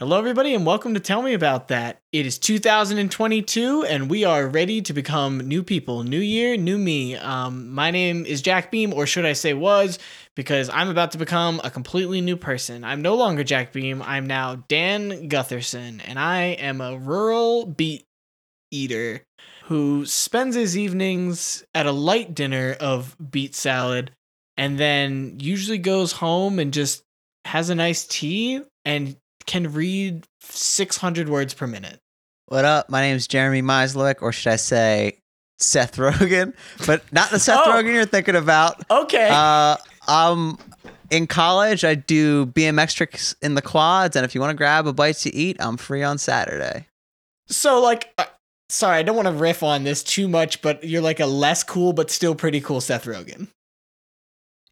Hello, everybody, and welcome to Tell Me About That. It is 2022, and we are ready to become new people. New year, new me. Um, my name is Jack Beam, or should I say was, because I'm about to become a completely new person. I'm no longer Jack Beam. I'm now Dan Gutherson, and I am a rural beet eater who spends his evenings at a light dinner of beet salad, and then usually goes home and just has a nice tea and can read 600 words per minute. What up? My name is Jeremy Meislick, or should I say Seth Rogen? But not the Seth Oh. Rogen you're thinking about. Okay. Uh, um, in college, I do BMX tricks in the quads, and if you want to grab a bite to eat, I'm free on Saturday. so, like, uh, sorry, I don't want to riff on this too much, but you're like a less cool but still pretty cool Seth Rogen.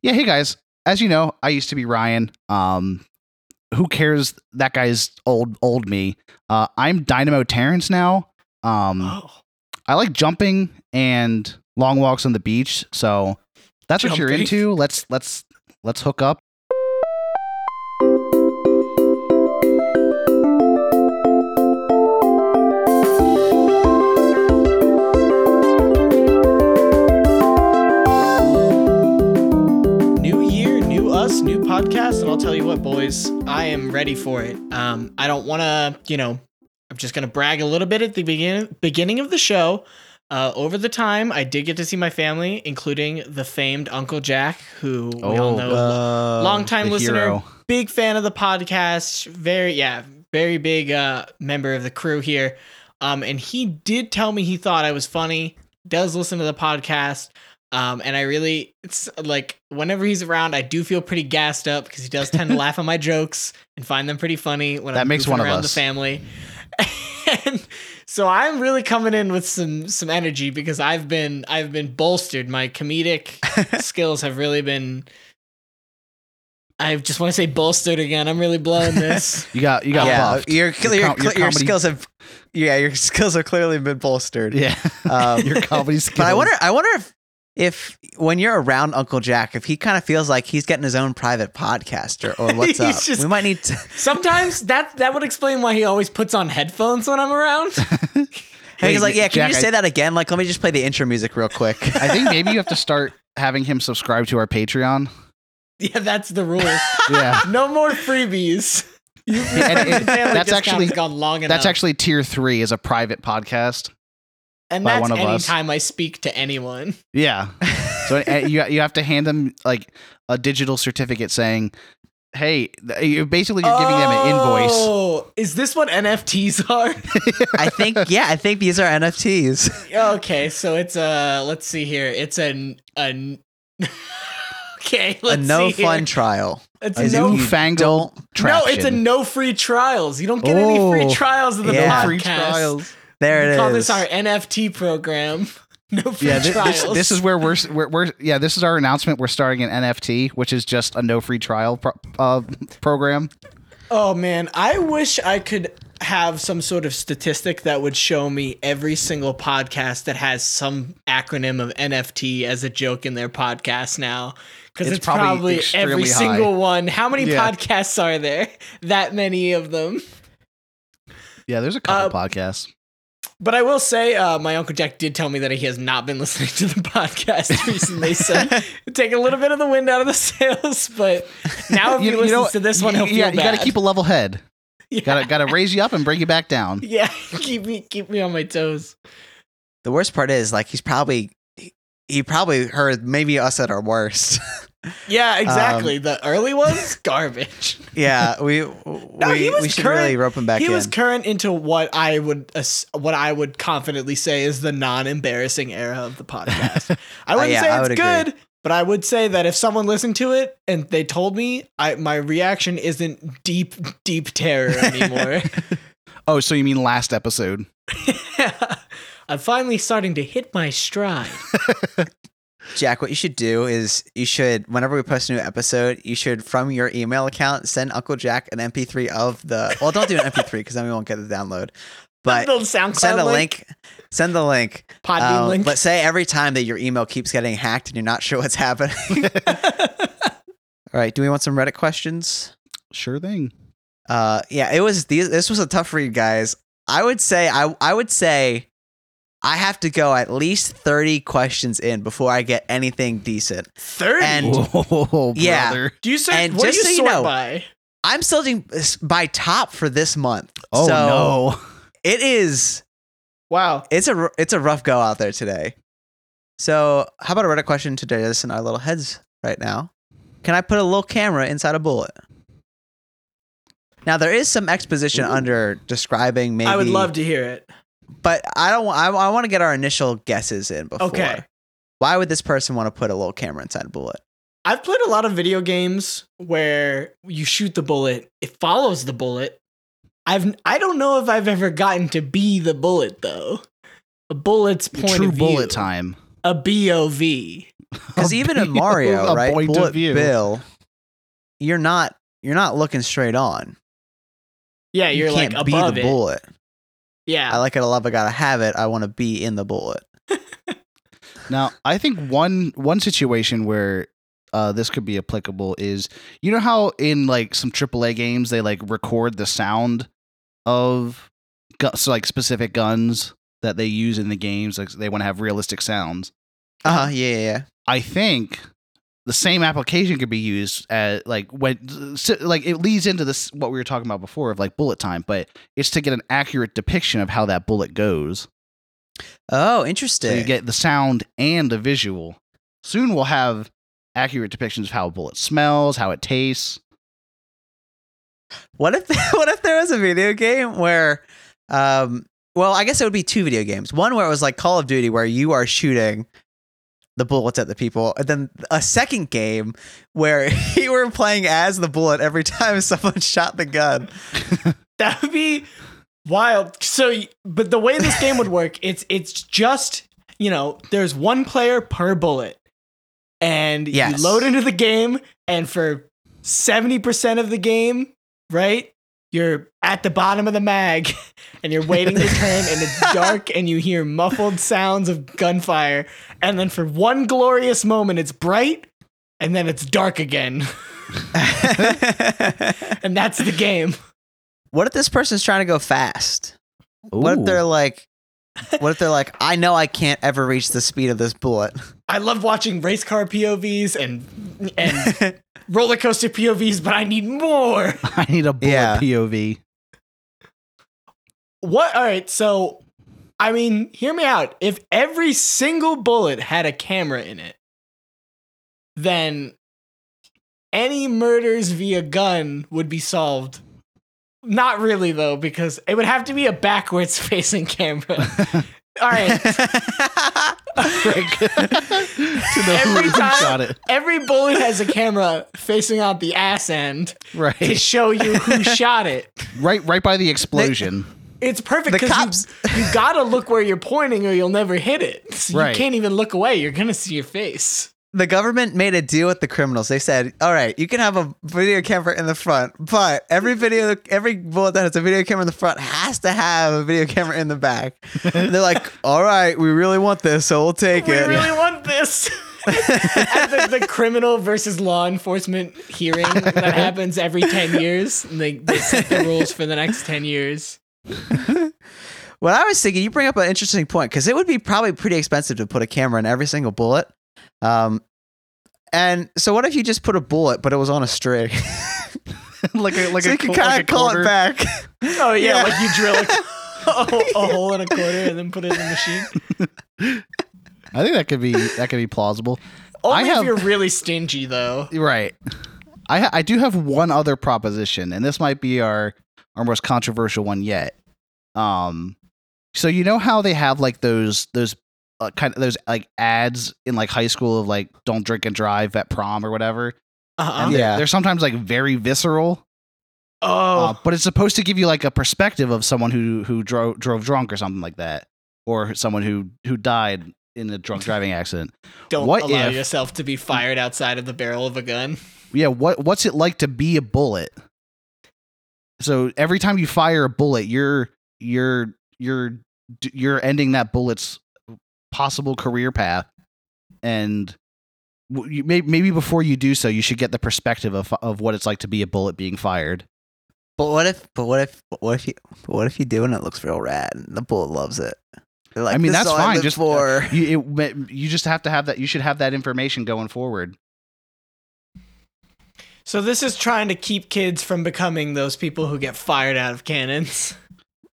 Yeah, hey guys. As you know, I used to be Ryan. Um, who cares? That guy's old, old me. Uh, I'm Dynamo Terrence now. Um, Oh. I like jumping and long walks on the beach. So that's what you're into. Let's let's let's hook up. I'll tell you what, boys, I am ready for it. Um, I don't want to, you know, I'm just gonna brag a little bit at the beginning beginning of the show. Uh, over the time, I did get to see my family, including the famed Uncle Jack, who we all Oh, know, Uh, long time listener, hero. big fan of the podcast. Very, yeah, very big uh, member of the crew here. Um, and he did tell me he thought I was funny. Does listen to the podcast. Um, and I really, it's like whenever he's around, I do feel pretty gassed up because he does tend to laugh at my jokes and find them pretty funny when That I'm makes goofing one of around us. the family. and so I'm really coming in with some some energy because I've been I've been bolstered. My comedic skills have really been. I just want to say bolstered again. I'm really blowing this. You got you got yeah, buffed. your Your clear, com- your your, comedy- skills have, yeah, your skills have clearly been bolstered. Yeah, Um, your comedy skills. But I wonder, I wonder if, if when you're around Uncle Jack, if he kind of feels like he's getting his own private podcast or, or what's up, just- we might need to. Sometimes that that would explain why he always puts on headphones when I'm around. Hey, he's like, yeah, can Jack, you just I- say that again? Like, let me just play the intro music real quick. I think maybe you have to start having him subscribe to our Patreon. yeah, that's the rule. Yeah. No more freebies. You, And it- that's actually- gone long enough. That's actually tier three is a private podcast. And by that's one of us. anytime I speak to anyone. Yeah. So you you have to hand them like a digital certificate saying, "Hey, you basically you're giving them an invoice." Oh, is this what NFTs are? I think, yeah, I think these are NFTs. okay, so it's a let's see here. It's an a okay. A Let's no see fun Here. trial. It's A a no. newfangled No, it's a no free trials. You don't get any free Oh, trials of the yeah. podcast. There we it call is. this our NFT program. No free Yeah, thi- trials. this, this is where we're, we're we're yeah this is our announcement. We're starting an NFT, which is just a no free trial pro- uh, program. Oh man, I wish I could have some sort of statistic that would show me every single podcast that has some acronym of NFT as a joke in their podcast now. Because It's it's, probably, probably every extremely single one. How many Yeah. podcasts are there? That many of them. Yeah, there's a couple Uh, podcasts. But I will say, uh, my uncle Jack did tell me that he has not been listening to the podcast recently, so take a little bit of the wind out of the sails. But now, if he listens to this one, he'll feel yeah, you got to keep a level head. yeah. Got to got to raise you up and bring you back down. yeah, keep me keep me on my toes. The worst part is, like, he's probably, he, he probably heard maybe us at our worst. Yeah, um, exactly. the early ones, garbage. yeah, we, he we, was we should current- really rope him back he in. was current into what I would what I would confidently say is the non-embarrassing era of the podcast. I wouldn't yeah, say it's would agree. good, but I would say that if someone listened to it and they told me, I my reaction isn't deep deep terror anymore. Oh, so you mean last episode? yeah. I'm finally starting to hit my stride. Jack, what you should do is you should, whenever we post a new episode, you should, from your email account, send Uncle Jack an MP3 of the. Well, don't do an MP3 because then we won't get the download. But Little SoundCloud send a link. Send the link. Podbean Um, link. But say every time that your email keeps getting hacked and you're not sure what's happening. All right. Do we want some Reddit questions? Sure thing. Uh, yeah, it was. These, this was a tough read, guys. I would say. I I would say. I have to go at least thirty questions in before I get anything decent. 30. And- Whoa, Yeah. brother. do you sort and what do you so you sort know- by? I'm still by top for this month. Oh so no. It is. Wow. It's a r- it's a rough go out there today. So how about a Reddit question to us in our little heads right now? Can I put a little camera inside a bullet? Now there is some exposition Ooh. under describing maybe. I would love to hear it. But I don't. wa- I, I want to get our initial guesses in before. Okay. Why would this person want to put a little camera inside a bullet? I've played a lot of video games where you shoot the bullet, it follows the bullet. I've I don't know if I've ever gotten to be the bullet though. A bullet's point True of view. bullet time. A BOV. Because even in Mario, a right, point of bullet view. bill, you're not you're not looking straight on. Yeah, You you're like can't be above the it. bullet. Yeah. I like it. I love. I gotta have it. I want to be in the bullet. Now, I think one one situation where uh, this could be applicable is you know how in like some AAA games they like record the sound of gu- so like specific guns that they use in the games like they want to have realistic sounds. Uh huh. Yeah, yeah, yeah. I think the same application could be used at like when so, like it leads into this what we were talking about before of like bullet time, but it's to get an accurate depiction of how that bullet goes. Oh, So interesting. you get the sound and the visual. Soon we'll have accurate depictions of how a bullet smells, how it tastes. what if what if there was a video game where, um, well, I guess it would be two video games. One where it was like Call of Duty, where you are shooting the bullets at the people, and then a second game where you were playing as the bullet every time someone shot the gun. That would be wild. So, but the way this game would work, it's it's just you know, there's one player per bullet, and Yes. you load into the game, and for seventy percent of the game, right, you're at the bottom of the mag, and you're waiting to turn, and it's dark, and you hear muffled sounds of gunfire, and then for one glorious moment, it's bright, and then it's dark again, and that's the game. what if this person's trying to go fast? What if they're like, what if they're like, I know I can't ever reach the speed of this bullet. I love watching race car POVs and and roller coaster POVs, but I need more. I need a bullet Yeah. POV. What? All right, so I mean, hear me out. If every single bullet had a camera in it, then any murders via gun would be solved. Not really though, because it would have to be a backwards facing camera. All right, Right. to know Every who time- shot it. every bullet has a camera facing out the ass end right. to show you who shot it. Right right by the explosion. It's perfect because you, you gotta look where you're pointing or you'll never hit it. So Right. You can't even look away. You're gonna see your face. The government made a deal with the criminals. They said, "All right, you can have a video camera in the front, but every video, every bullet that has a video camera in the front has to have a video camera in the back." They're like, "All right, we really want this, so we'll take We it." We really want this. At the, the criminal versus law enforcement hearing that happens every 10 years. And they, they set the rules for the next 10 years. What I was thinking, you bring up an interesting point because it would be probably pretty expensive to put a camera in every single bullet. Um, and so what if you just put a bullet, but it was on a string, like a like so a you can kind like of call it back? Oh, yeah, Yeah. like you drill a, a, hole in a quarter and then put it in the machine. I think that could be that could be plausible. Only I have- if you're really stingy, though. Right. I ha- I do have one other proposition, and this might be our our most controversial one yet. Um, so you know how they have like those those uh, kind of those like ads in like high school of like don't drink and drive at prom or whatever, Uh-uh. and they're, Yeah. they're sometimes like very visceral. Oh, Uh, but it's supposed to give you like a perspective of someone who who drove drove drunk or something like that, or someone who who died in a drunk driving accident. don't what allow if- yourself to be fired outside of the barrel of a gun. yeah what what's it like to be a bullet so every time you fire a bullet you're you're you're you're ending that bullet's possible career path and w- you may, maybe before you do so you should get the perspective of of what it's like to be a bullet being fired But what if? But what if? What if you? What if you do and it looks real rad and the bullet loves it? Like, I mean, that's is all I fine. Just for. you, it, you just have to have that. You should have that information going forward. So this is trying to keep kids from becoming those people who get fired out of cannons.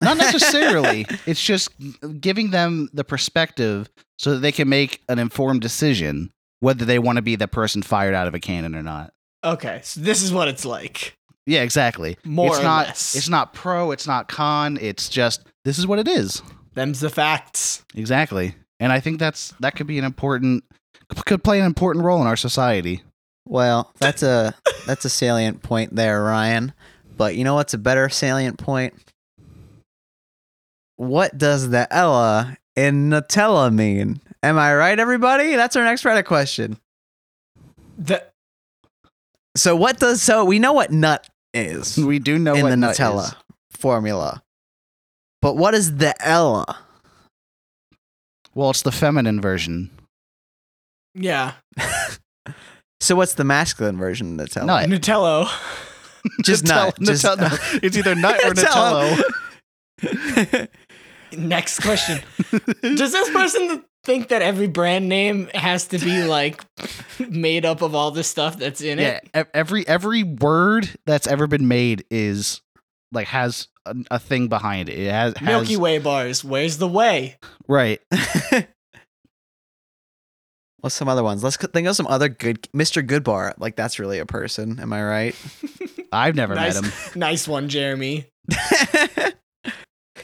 Not necessarily. it's just giving them the perspective so that they can make an informed decision whether they want to be the person fired out of a cannon or not. Okay, so this is what it's like. Yeah, exactly. More it's or not less. it's not pro, it's not con, it's just this is what it is. Them's the facts. Exactly. And I think that's that could be an important could play an important role in our society. Well, that's a that's a salient point there, Ryan. But you know what's a better salient point? What does the Ella in Nutella mean? Am I right, everybody? That's our next Reddit question. The So what does so we know what nut is We do know in what the nut Nutella is. formula. But what is the Ella? Well, it's the feminine version. yeah, So what's the masculine version of Nutella? Nut. Nutello. Just Nutella- nut. Just- Nutella. no, it's either nut or Nutella. Nutello. Next question. Does this person think that every brand name has to be like made up of all the stuff that's in yeah, it? every every word that's ever been made is like has a, a thing behind it. It has, has Milky Way bars. Where's the way? right. What's some other ones? Let's think of some other good Mr. Goodbar. Like that's really a person. Am I right? I've never nice, met him. nice one, Jeremy.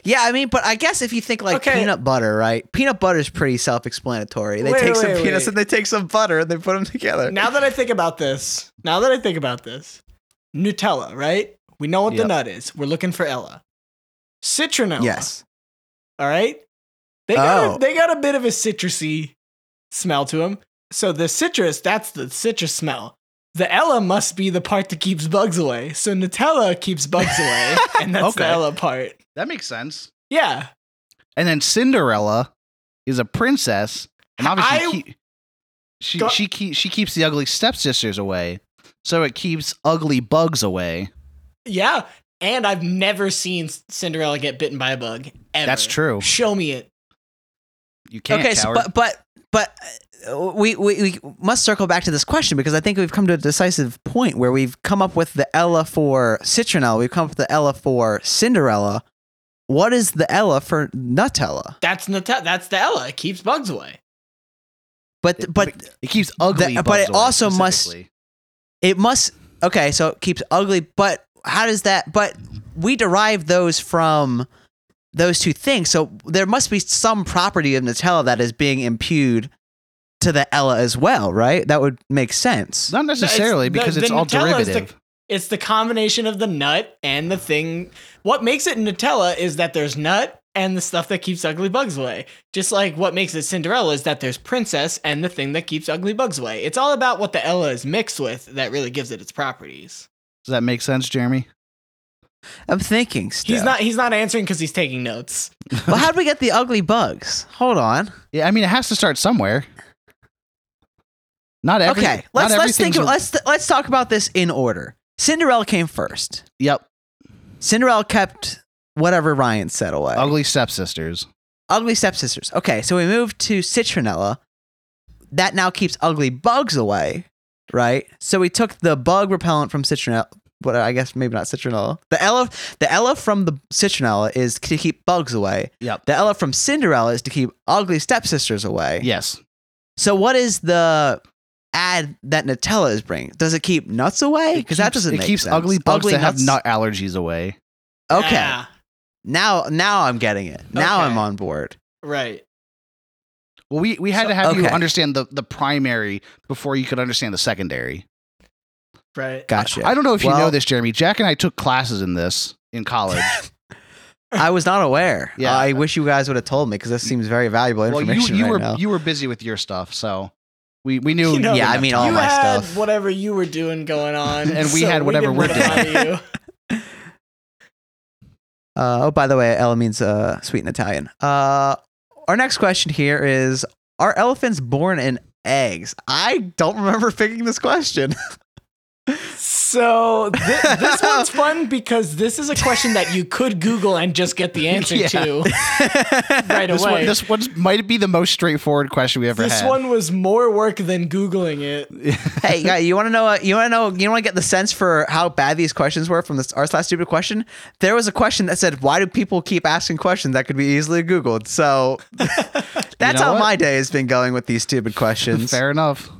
yeah, I mean, but I guess if you think like Okay. peanut butter, right? Peanut butter is pretty self-explanatory. They Wait, take some wait, peanuts wait. and they take some butter and they put them together. Now that I think about this, now that I think about this, Nutella, right? We know what the nut is. We're looking for Ella. Citronella. yes. All right. They got Oh. a, they got a bit of a citrusy smell to them. So the citrus, that's the citrus smell. The Ella must be the part that keeps bugs away. So Nutella keeps bugs away, and that's the Okay. Ella part. That makes sense. Yeah. And then Cinderella is a princess, and obviously I- keep- she she keep, she keeps the ugly stepsisters away, so it keeps ugly bugs away. Yeah. And I've never seen Cinderella get bitten by a bug. Ever. That's true. Show me it. You can't. okay, so, but but but uh, we, we we must circle back to this question because I think we've come to a decisive point where we've come up with the Ella for Citronella. We've come up with the Ella for Cinderella. What is the Ella for Nutella? That's Nutella. That's the Ella. It keeps bugs away. But but it keeps ugly. but bugs it away also must- it must okay so it keeps ugly but how does that but we derive those from those two things so there must be some property of nutella that is being imputed to the ella as well right that would make sense not necessarily the- because the it's all Nutella is the- derivative. It's the combination of the nut and the thing. What makes it Nutella is that there's nut and the stuff that keeps ugly bugs away. Just like what makes it Cinderella is that there's princess and the thing that keeps ugly bugs away. It's all about what the Ella is mixed with that really gives it its properties. Does that make sense, Jeremy? i'm thinking still. He's not he's not answering because he's taking notes. well how do we get the ugly bugs hold on Yeah, I mean it has to start somewhere. Not every, okay let's let's think of, let's let's talk about this in order cinderella came first Yep, cinderella kept whatever ryan said away ugly stepsisters. Ugly stepsisters. Okay, so we moved to citronella. That now keeps ugly bugs away, right? So we took the bug repellent from citronella, but I guess maybe not citronella. The Ella, the Ella from the citronella is to keep bugs away. Yep. The Ella from Cinderella is to keep ugly stepsisters away. Yes. So what is the ad that Nutella is bringing? Does it keep nuts away? Because that doesn't It make keeps sense. ugly bugs that have nut allergies away. Okay, Yeah, now now I'm getting it. Now Okay. I'm on board. right. Well, we, we had So- to have you okay. understand the, the primary before you could understand the secondary. Right. Gotcha. I don't know if you know Well- this, Jeremy. Jack and I took classes in this in college. I was not aware. Yeah. I wish you guys would have told me because this seems very valuable well, you, information you right were now. you were busy with your stuff, so we, we knew. You know- Yeah, I mean, all you my had stuff. whatever you were doing going on, And we so had whatever didn't we're doing. Uh, oh, by the way, Ella means uh, sweet in Italian. Uh, our next question here is: Are elephants born in eggs? I don't remember picking this question. So thi- this one's fun because this is a question that you could Google and just get the answer Yeah. to right This away. one, this one might be the most straightforward question we ever This had. This one was more work than googling it. hey, guy, you want to know? uh, You want to know? You want to get the sense for how bad these questions were from this r slash stupid question? There was a question that said, "Why do people keep asking questions that could be easily googled?" So that's know how what? my day has been going with these stupid questions. Fair enough.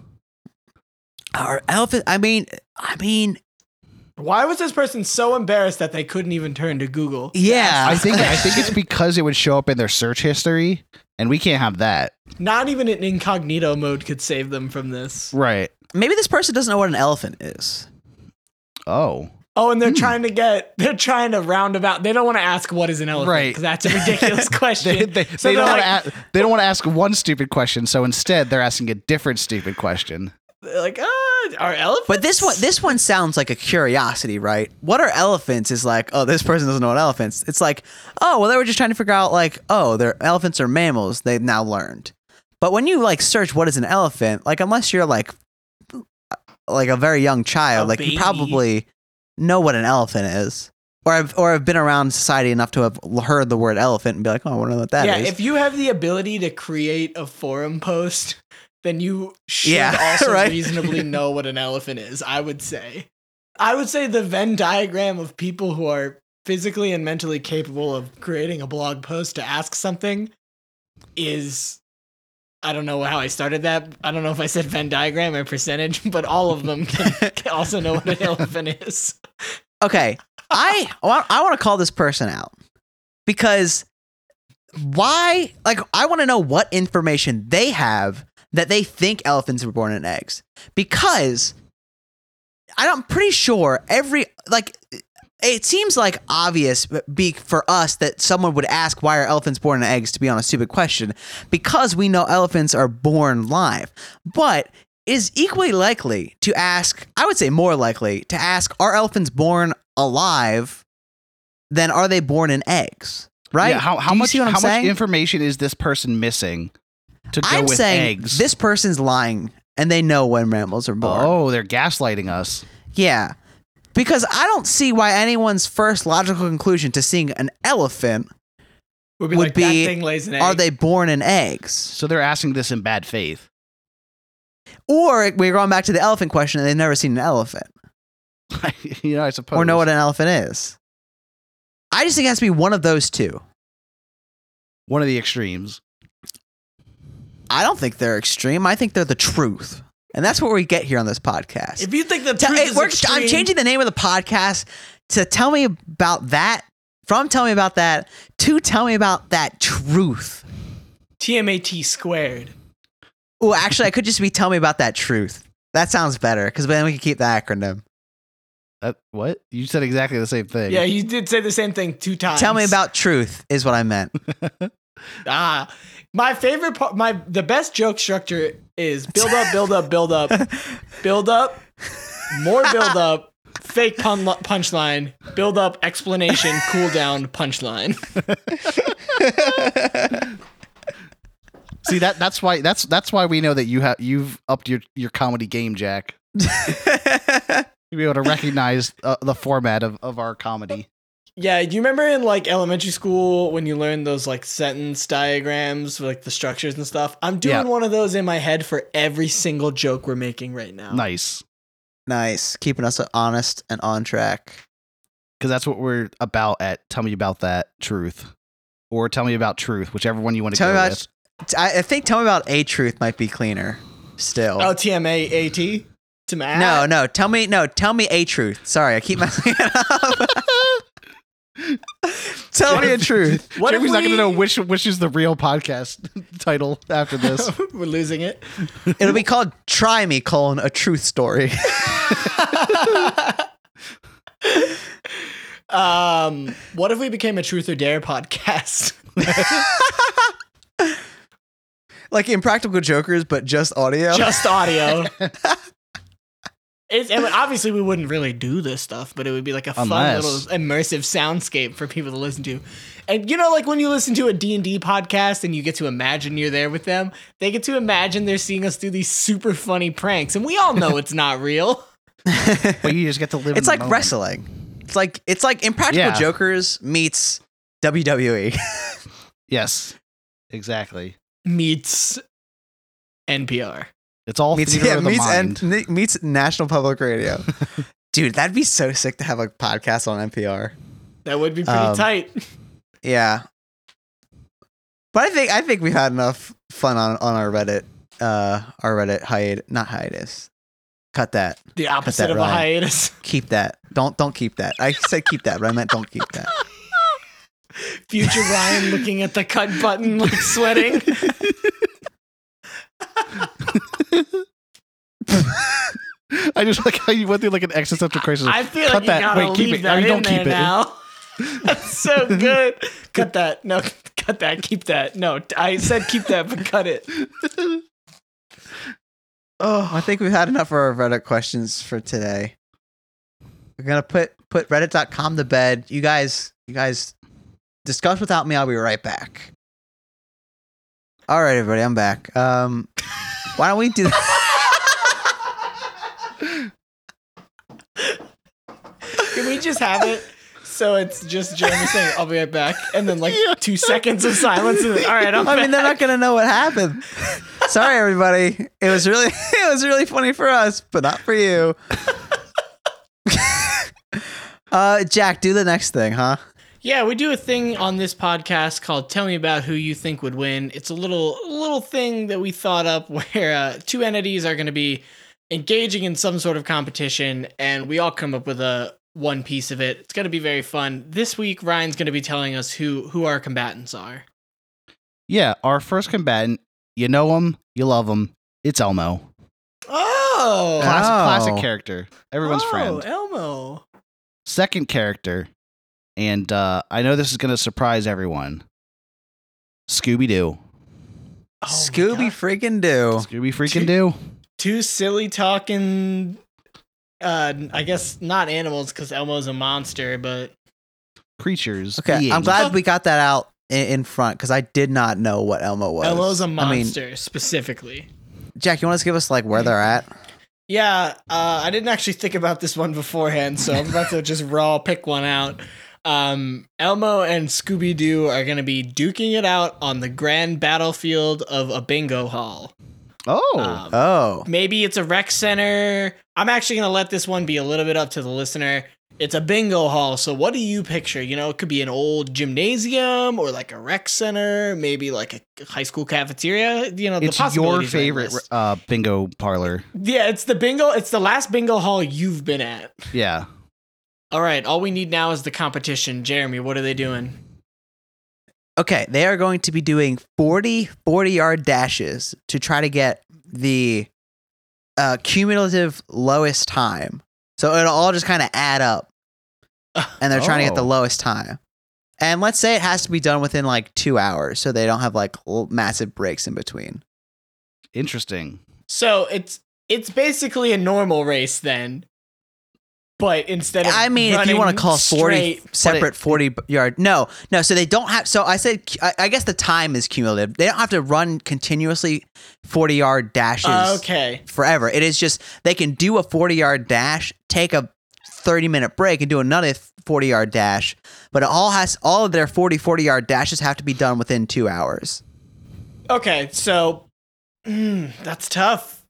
Are elephant? I mean, I mean, Why was this person so embarrassed that they couldn't even turn to Google? yeah. I think I think it's because it would show up in their search history, and we can't have that. Not even an incognito mode could save them from this. Right. maybe this person doesn't know what an elephant is. Oh. Oh, and they're Hmm. trying to get, they're trying to roundabout. They don't want to ask what is an elephant, Right. Because that's a ridiculous question. They, they, So they don't like, want to they don't want to ask one stupid question, so instead they're asking a different stupid question. Like, uh, are elephants? But this one, this one sounds like a curiosity, right? What are elephants? Is like, oh, this person doesn't know what elephants. It's like, oh, well, they were just trying to figure out, like, oh, they're elephants are mammals. They've now learned. But when you like search what is an elephant, like, unless you're like, like a very young child, A like baby. you probably know what an elephant is, or I've or I've been around society enough to have heard the word elephant and be like, oh, I want to know what that is. yeah, if you have the ability to create a forum post, then you should Yeah, also right. reasonably know what an elephant is, I would say. I would say the Venn diagram of people who are physically and mentally capable of creating a blog post to ask something is I don't know how I started that. I don't know if I said Venn diagram or percentage, but all of them can, can also know what an elephant is. Okay, I I want to call this person out because why? Like, I want to know what information they have that they think elephants were born in eggs. Because I'm pretty sure every like. It seems like obvious be for us that someone would ask why are elephants born in eggs to be on a stupid question because we know elephants are born live. But is equally likely to ask, I would say more likely to ask, are elephants born alive than are they born in eggs? Right? Yeah, how how much see what I'm how much information is this person missing to go I'm with saying eggs? this person's lying and they know when mammals are born. oh, they're gaslighting us. Yeah. Because I don't see why anyone's first logical conclusion to seeing an elephant Would be Would like be, that thing lays an egg. are they born in eggs? So they're asking this in bad faith. Or we're going back to the elephant question and they've never seen an elephant you know, I suppose. or know what an elephant is. I just think it has to be one of those two. one of the extremes. I don't think they're extreme. I think they're the truth. And that's what we get here on this podcast. If you think the Tell- truth it is works- I'm changing the name of the podcast to tell me about that, from tell me about that, to tell me about that truth. TMAT squared. Well, actually, I could just be tell me about that truth. That sounds better because then we can keep the acronym. Uh, what? You said exactly the same thing. Yeah, you did say the same thing two times. Tell me about truth is what I meant. ah. My favorite part, my the best joke structure is build up, build up, build up, build up, more build up, fake pun punchline, build up, explanation, cool down, punchline. See that that's why that's that's why we know that you have you've upped your your comedy game, Jack. To be able to recognize uh, the format of, of our comedy. Yeah, do you remember in like elementary school when you learned those like sentence diagrams, like the structures and stuff? I'm doing Yeah. one of those in my head for every single joke we're making right now. Nice. nice. Keeping us honest and on track. Because that's what we're about at Tell Me About That Truth. Or Tell Me About Truth, whichever one you want to Tell go me about. with. I, I think tell me about a truth might be cleaner. Still. Oh, TMA AT? To Matt? no, no. Tell me. No. Tell me a truth. Sorry, I keep messing it up. tell me a truth. What Jeremy's not going to know which which is the real podcast title after this. we're losing it. It'll be called "Try Me: colon a Truth Story." um, what if we became a truth or dare podcast? like Impractical Jokers, but just audio. Just audio. It's, and obviously, we wouldn't really do this stuff, but it would be like a fun Unless- little immersive soundscape for people to listen to. And you know, like when you listen to a D&D podcast and you get to imagine you're there with them, they get to imagine they're seeing us do these super funny pranks. And we all know it's not real. but you just get to live. it's the like moment. wrestling. It's like it's like Impractical Yeah. Jokers meets. WWE. Yes, exactly. Meets NPR. It's all meets theater yeah, of the meets mind. and meets National Public Radio. Dude, that'd be so sick to have a podcast on NPR. That would be pretty Um, tight. Yeah. But I think I think we've had enough fun on, on our Reddit uh our Reddit hiatus not hiatus. Cut that. The opposite that of a hiatus. Keep that. Don't don't keep that. I said keep that, but I meant don't keep that. Future Ryan looking at the cut button, like sweating. I just like how you went through like an existential crisis. I feel Cut like you that. gotta Wait, keep leave it. that Or you in don't there keep it. now. That's so good. cut that. No, cut that. Keep that. No, I said keep that, but cut it. Oh, I think we've had enough of our Reddit questions for today. We're gonna put put Reddit.com to bed. You guys, you guys discuss without me. I'll be right back. All right, everybody, I'm back. Um, why don't we do? That? Can we just have it so it's just Jeremy saying, "I'll be right back," and then like two seconds of silence, and then, all right, I'm I mean, they're not gonna know what happened. Sorry, everybody. It was really, it was really funny for us, but not for you. uh, Jack, do the next thing, huh? Yeah, we do a thing on this podcast called "Tell Me About Who You Think Would Win." It's a little little thing that we thought up where uh, two entities are going to be engaging in some sort of competition, and we all come up with a one piece of it. It's going to be very fun. This week, Ryan's going to be telling us who who our combatants are. yeah, our first combatant. You know him, you love him. It's Elmo. Oh, Classic, Oh. classic character. Everyone's oh, friend. Elmo. Second character, and uh, I know this is going to surprise everyone. Scooby Doo. Oh Scooby God. freaking do. Scooby freaking Doo. two silly talking. Uh, I guess not animals because Elmo's a monster, but Creatures. Okay, I'm glad we got that out in, in front because I did not know what Elmo was. Elmo's a I mean, monster specifically. Jack, you want to give us like where they're at? Yeah, uh, I didn't actually think about this one beforehand, so I'm about to just raw pick one out. Um, Elmo and Scooby Doo are going to be duking it out on the grand battlefield of a bingo hall. Oh, Um, Oh, maybe it's a rec center. I'm actually going to let this one be a little bit up to the listener. It's a bingo hall, so what do you picture? You know, it could be an old gymnasium or like a rec center, maybe like a high school cafeteria. You know, the it's your favorite uh, bingo parlor. Yeah, it's the bingo. It's the last bingo hall you've been at. Yeah. All right, all we need now is the competition. Jeremy, what are they doing? okay. They are going to be doing 40 40 yard dashes to try to get the uh, cumulative lowest time. So it'll all just kind of add up, and they're trying to get the Oh. lowest time. And let's say it has to be done within like two hours, so they don't have like massive breaks in between. Interesting. So it's it's basically a normal race then, but instead of I mean, if you want to call 40 straight- separate 40 yard, no, no. So they don't have, so I said, I, I guess the time is cumulative. They don't have to run continuously 40 yard dashes okay, forever. It is just, they can do a 40 yard dash, take a 30 minute break and do another 40 yard dash. But it all has, all of their 40, 40 yard dashes have to be done within two hours. okay. So mm, that's tough.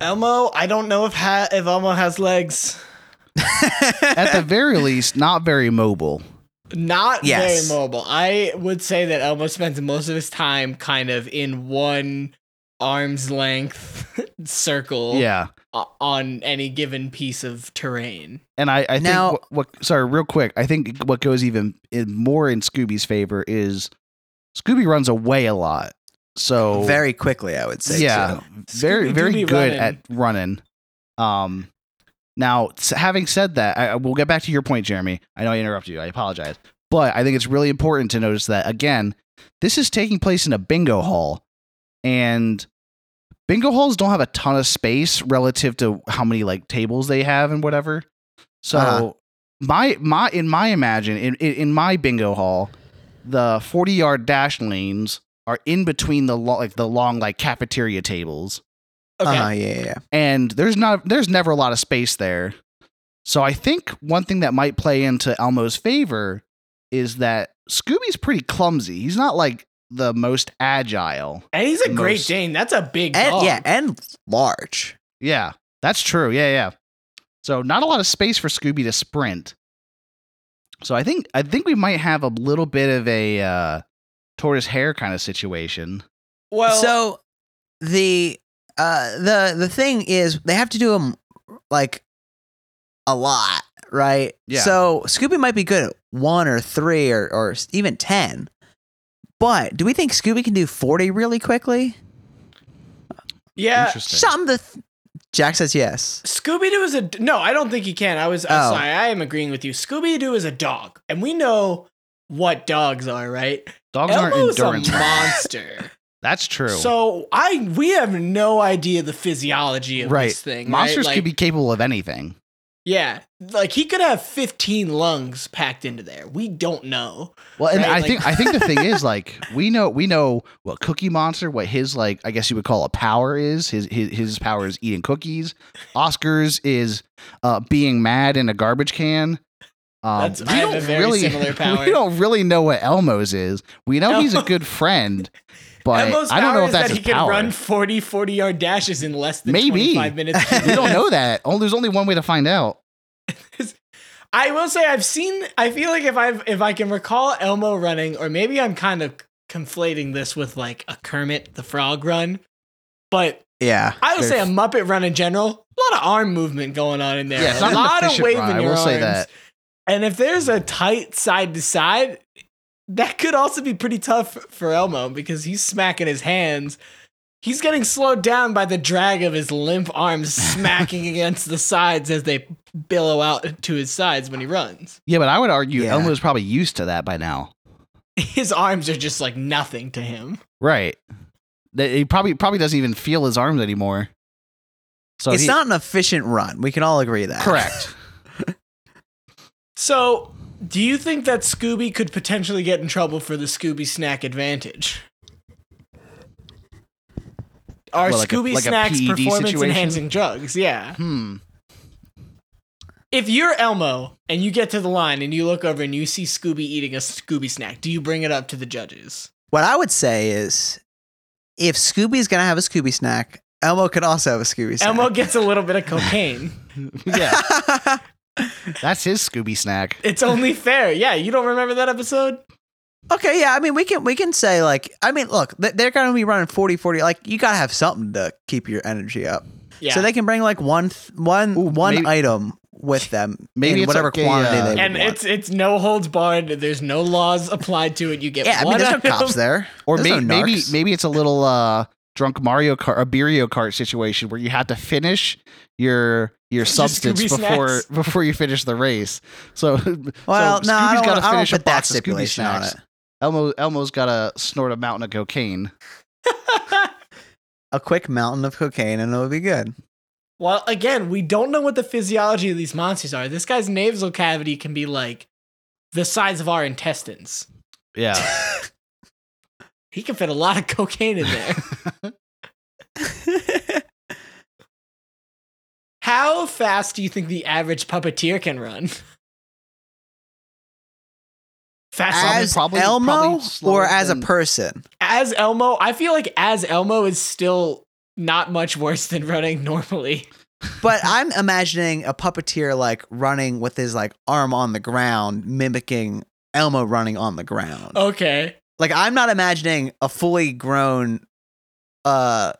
Elmo, I don't know if ha- if Elmo has legs. At the very least, not very mobile. Not Yes. very mobile. I would say that Elmo spends most of his time kind of in one arm's length circle Yeah. on any given piece of terrain. And I, I think Now- what, what sorry, real quick, I think what goes even in, more in Scooby's favor is Scooby runs away a lot. So Very quickly, I would say. yeah, too. very Scooby-Doo very good running. at running. Um, now having said that, I, we'll get back to your point, Jeremy. I know I interrupted you. I apologize, but I think it's really important to notice that again, this is taking place in a bingo hall, and bingo halls don't have a ton of space relative to how many like tables they have and whatever. So Uh-huh. my my in my imagine in, in my bingo hall, the forty yard dash lanes are in between the lo- like the long like cafeteria tables. Okay. Uh, yeah, yeah, yeah. and there's not there's never a lot of space there. So I think one thing that might play into Elmo's favor is that Scooby's pretty clumsy. He's not like the most agile. and he's a Great most- Dane. That's a big And dog. yeah, and large. Yeah, that's true. Yeah, yeah. So not a lot of space for Scooby to sprint. So I think I think we might have a little bit of a uh, tortoise hare kind of situation. well, so the uh the the thing is they have to do them like a lot, right? Yeah. So Scooby might be good at one or three or or even ten. But do we think Scooby can do forty really quickly? yeah, Interesting. Something to th- Jack says yes. Scooby Doo is a no. I don't think he can. I was. I'm Oh. sorry. I am agreeing with you. Scooby Doo is a dog, and we know what dogs are, right? Dogs aren't Elmo's endurance. a monster. That's true. so I we have no idea the physiology of right. this thing. Monsters right? could be capable of anything. yeah, like he could have 15 lungs packed into there. We don't know. Well, and Right, I like- think I think the thing is like we know we know what Cookie Monster, what his like I guess you would call a power is. His his his power is eating cookies. Oscars is uh, being mad in a garbage can. Um, That's- I have a very similar power. We don't really know what Elmo's is. We know he's a good friend, but Elmo's I don't power know if is that's that he can power. run 40 40 yard dashes in less than Maybe. 25 minutes. we don't know that. Oh, there's only one way to find out. I will say I've seen. I feel like if I if I can recall Elmo running, or maybe I'm kind of conflating this with like a Kermit the Frog run, but Yeah. I would say a Muppet run in general. A lot of arm movement going on in there. Yeah, a lot of waving run, I your will arms. say that. And if there's a tight side to side, that could also be pretty tough for Elmo because he's smacking his hands. He's getting slowed down by the drag of his limp arms smacking against the sides as they billow out to his sides when he runs. Yeah, but I would argue Yeah. Elmo's probably used to that by now. His arms are just like nothing to him. Right. He probably probably doesn't even feel his arms anymore. So it's he- not an efficient run. We can all agree that. correct. So, do you think that Scooby could potentially get in trouble for the Scooby snack advantage? Are Well, like a- Scooby like snacks performance situation? enhancing drugs? Yeah. Hmm. If you're Elmo and you get to the line and you look over and you see Scooby eating a Scooby snack, do you bring it up to the judges? What I would say is if Scooby's gonna have a Scooby snack, Elmo could also have a Scooby snack. Elmo gets a little bit of cocaine. Yeah, that's his Scooby snack. It's only fair. Yeah, you don't remember that episode? okay, yeah, I mean we can we can say like I mean look, they're gonna be running 40 40 like you gotta have something to keep your energy up. Yeah. So they can bring like one th- one Ooh, one maybe- item with them Maybe in whatever like a, quantity uh, they would and want. it's it's no holds barred. There's no laws applied to it. You get yeah, I mean there's no cops there. Or There's may- no maybe maybe it's a little uh drunk Mario Kart or Beerio Kart situation where you had to finish your your substance Scooby before snacks. before you finish the race. So Well, so no, I Scooby's don't, gotta wanna- I don't finish a put that box of Scooby stipulation on snacks. it. Elmo Elmo's got to snort a mountain of cocaine. A quick mountain of cocaine and it'll be good. Well, again, we don't know what the physiology of these monsters are. This guy's nasal cavity can be like the size of our intestines. Yeah. He can fit a lot of cocaine in there. How fast do you think the average puppeteer can run? Fast as probably- Elmo probably or as a person? as Elmo, I feel like as Elmo is still not much worse than running normally. But I'm imagining a puppeteer like running with his like arm on the ground, mimicking Elmo running on the ground. Okay. Like I'm not imagining a fully grown, uh,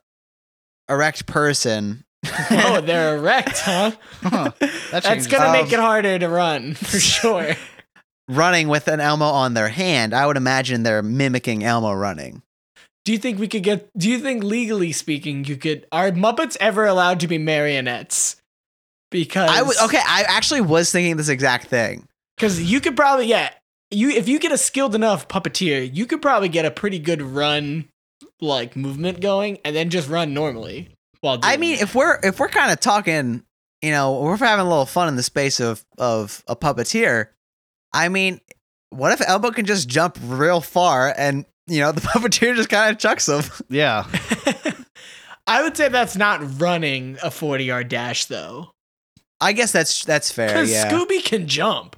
erect person. Oh, they're erect, huh? Huh. That That's gonna Um, make it harder to run for sure. running with an Elmo on their hand. I would imagine they're mimicking Elmo running. Do you think we could get? Do you think legally speaking, you could? Are Muppets ever allowed to be marionettes? Because I would okay. I actually was thinking this exact thing. because you could probably yeah you if you get a skilled enough puppeteer, you could probably get a pretty good run like movement going, and then just run normally. While I mean, that. if we're if we're kind of talking, you know, we're having a little fun in the space of of a puppeteer. I mean, what if Elmo can just jump real far and you know the puppeteer just kind of chucks him? Yeah. I would say that's not running a 40 yard dash though. I guess that's that's fair. Because Yeah. Scooby can jump.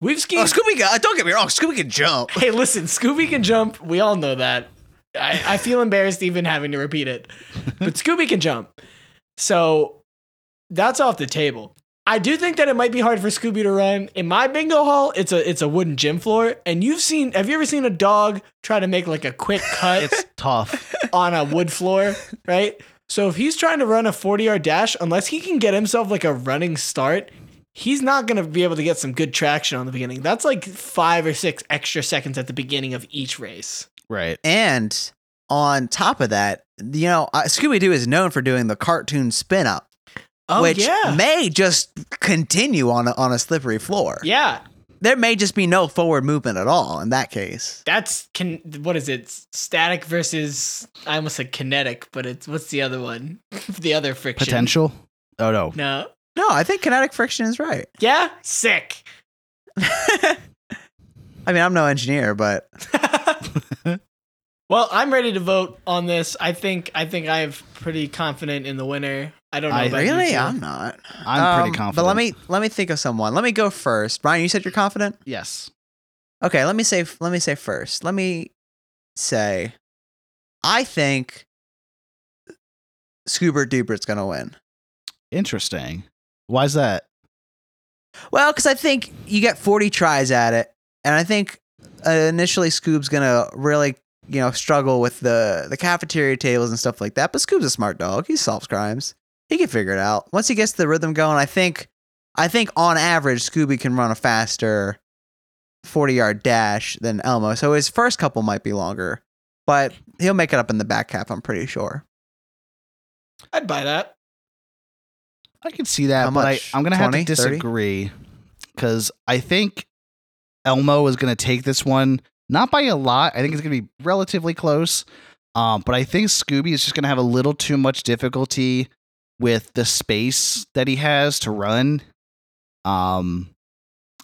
We've oh, skied. oh. Scooby, can- don't get me wrong. Scooby can jump. hey, listen, Scooby can jump. We all know that. I, I feel embarrassed even having to repeat it. But Scooby can jump. So that's off the table. I do think that it might be hard for Scooby to run. In my bingo hall, it's a it's a wooden gym floor. And you've seen have you ever seen a dog try to make like a quick cut It's tough. on a wood floor, right? So if he's trying to run a 40 yard dash, unless he can get himself like a running start, he's not going to be able to get some good traction on the beginning. That's like five or six extra seconds at the beginning of each race. Right. And on top of that, you know, uh, Scooby Doo is known for doing the cartoon spin up, Oh, which yeah. may just continue on a, on a slippery floor. yeah. There may just be no forward movement at all in that case. That's can what is it? Static versus I almost said kinetic, but it's what's the other one? the other friction. Potential. Oh no. No. No, I think kinetic friction is right. Yeah? Sick. I mean, I'm no engineer, but well, I'm ready to vote on this. I think I think I'm pretty confident in the winner. I don't know I- about really, two. I'm not. I'm pretty Um, confident. But let me let me think of someone. Let me go first. Brian, you said you're confident. Yes. Okay, let me say let me say first. Let me say I think Scuba Dupert's gonna win. Interesting. Why is that? Well, because I think you get 40 tries at it, and I think uh, initially Scoob's gonna really, you know, struggle with the the cafeteria tables and stuff like that. But Scoob's a smart dog; he solves crimes. He can figure it out. Once he gets the rhythm going, I think, I think on average, Scooby can run a faster 40 yard dash than Elmo. So his first couple might be longer, but he'll make it up in the back half. I'm pretty sure. I'd buy that. I can see that, How but much? I, I'm going to have 20, to 30? disagree because I think Elmo is going to take this one, not by a lot. I think it's going to be relatively close. Um, but I think Scooby is just going to have a little too much difficulty with the space that he has to run. Um,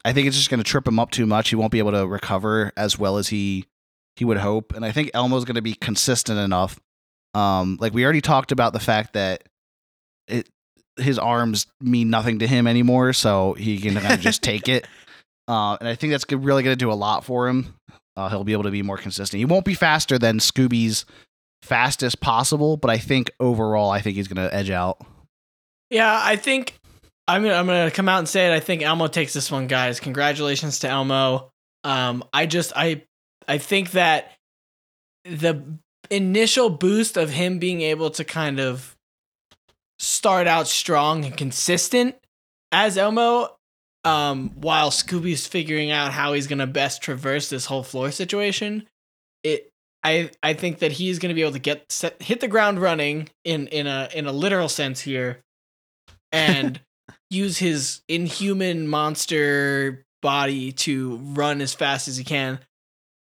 I think it's just going to trip him up too much. He won't be able to recover as well as he he would hope. And I think Elmo's going to be consistent enough. Um, like we already talked about the fact that it his arms mean nothing to him anymore, so he can kind of just take it. Uh, and I think that's really going to do a lot for him. Uh, he'll be able to be more consistent. He won't be faster than Scooby's fastest possible, but I think overall, I think he's going to edge out. Yeah, I think I'm gonna I'm gonna come out and say it. I think Elmo takes this one, guys. Congratulations to Elmo. Um, I just I I think that the initial boost of him being able to kind of start out strong and consistent as Elmo, um, while Scooby's figuring out how he's gonna best traverse this whole floor situation, it I I think that he's gonna be able to get set, hit the ground running in in a in a literal sense here, and use his inhuman monster body to run as fast as he can.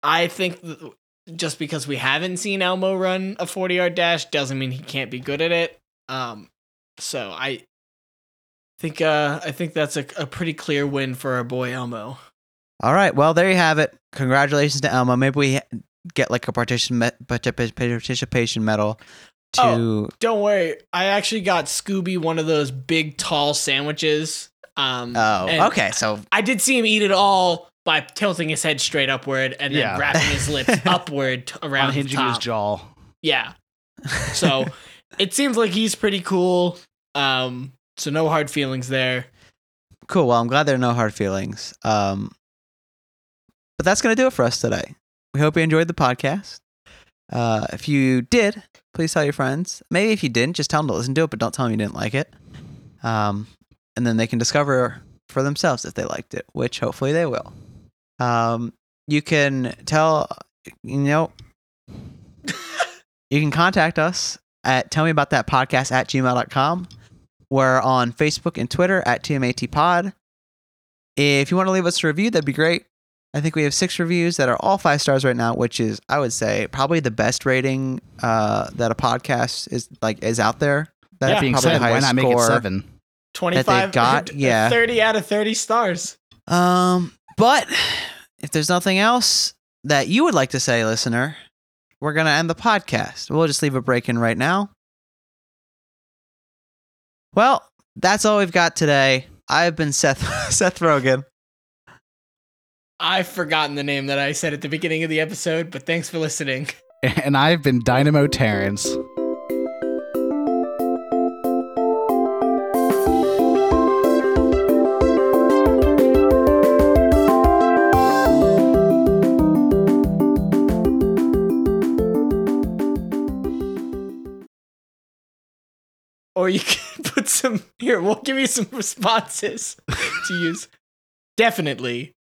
I think th- just because we haven't seen Elmo run a 40 yard dash doesn't mean he can't be good at it. Um, so I think uh, I think that's a, a pretty clear win for our boy Elmo. All right. Well, there you have it. Congratulations to Elmo. Maybe we get like a partition me- participation medal to. Oh. Don't worry, I actually got Scooby one of those big tall sandwiches. Um, Oh, okay. So I did see him eat it all by tilting his head straight upward and then Yeah. wrapping his lips upward around his his jaw. Yeah. So it seems like he's pretty cool. Um, so no hard feelings there. cool. Well, I'm glad there are no hard feelings. Um, but that's gonna do it for us today. We hope you enjoyed the podcast. Uh, if you did, please tell your friends. Maybe if you didn't, just tell them to listen to it, but don't tell them you didn't like it. Um, and then they can discover for themselves if they liked it, which hopefully they will. Um, you can tell, you know, you can contact us at tell me about that podcast at gmail.com. We're on Facebook and Twitter at TMAT Pod. If you want to leave us a review, that'd be great. I think we have six reviews that are all five stars right now, which is, I would say, probably the best rating uh, that a podcast is like is out there. That's Yeah. That being probably the said, why highest not make it seven? 25 got, yeah. 30 out of 30 stars. Um, but if there's nothing else that you would like to say, listener, we're going to end the podcast. We'll just leave a break in right now. Well, that's all we've got today. I've been Seth Seth Rogen. I've forgotten the name that I said at the beginning of the episode, but thanks for listening. And I've been Dynamo Terrence. Or you can put some here, we'll give you some responses to use. Definitely.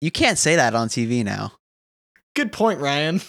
You can't say that on TV now. Good point, Ryan.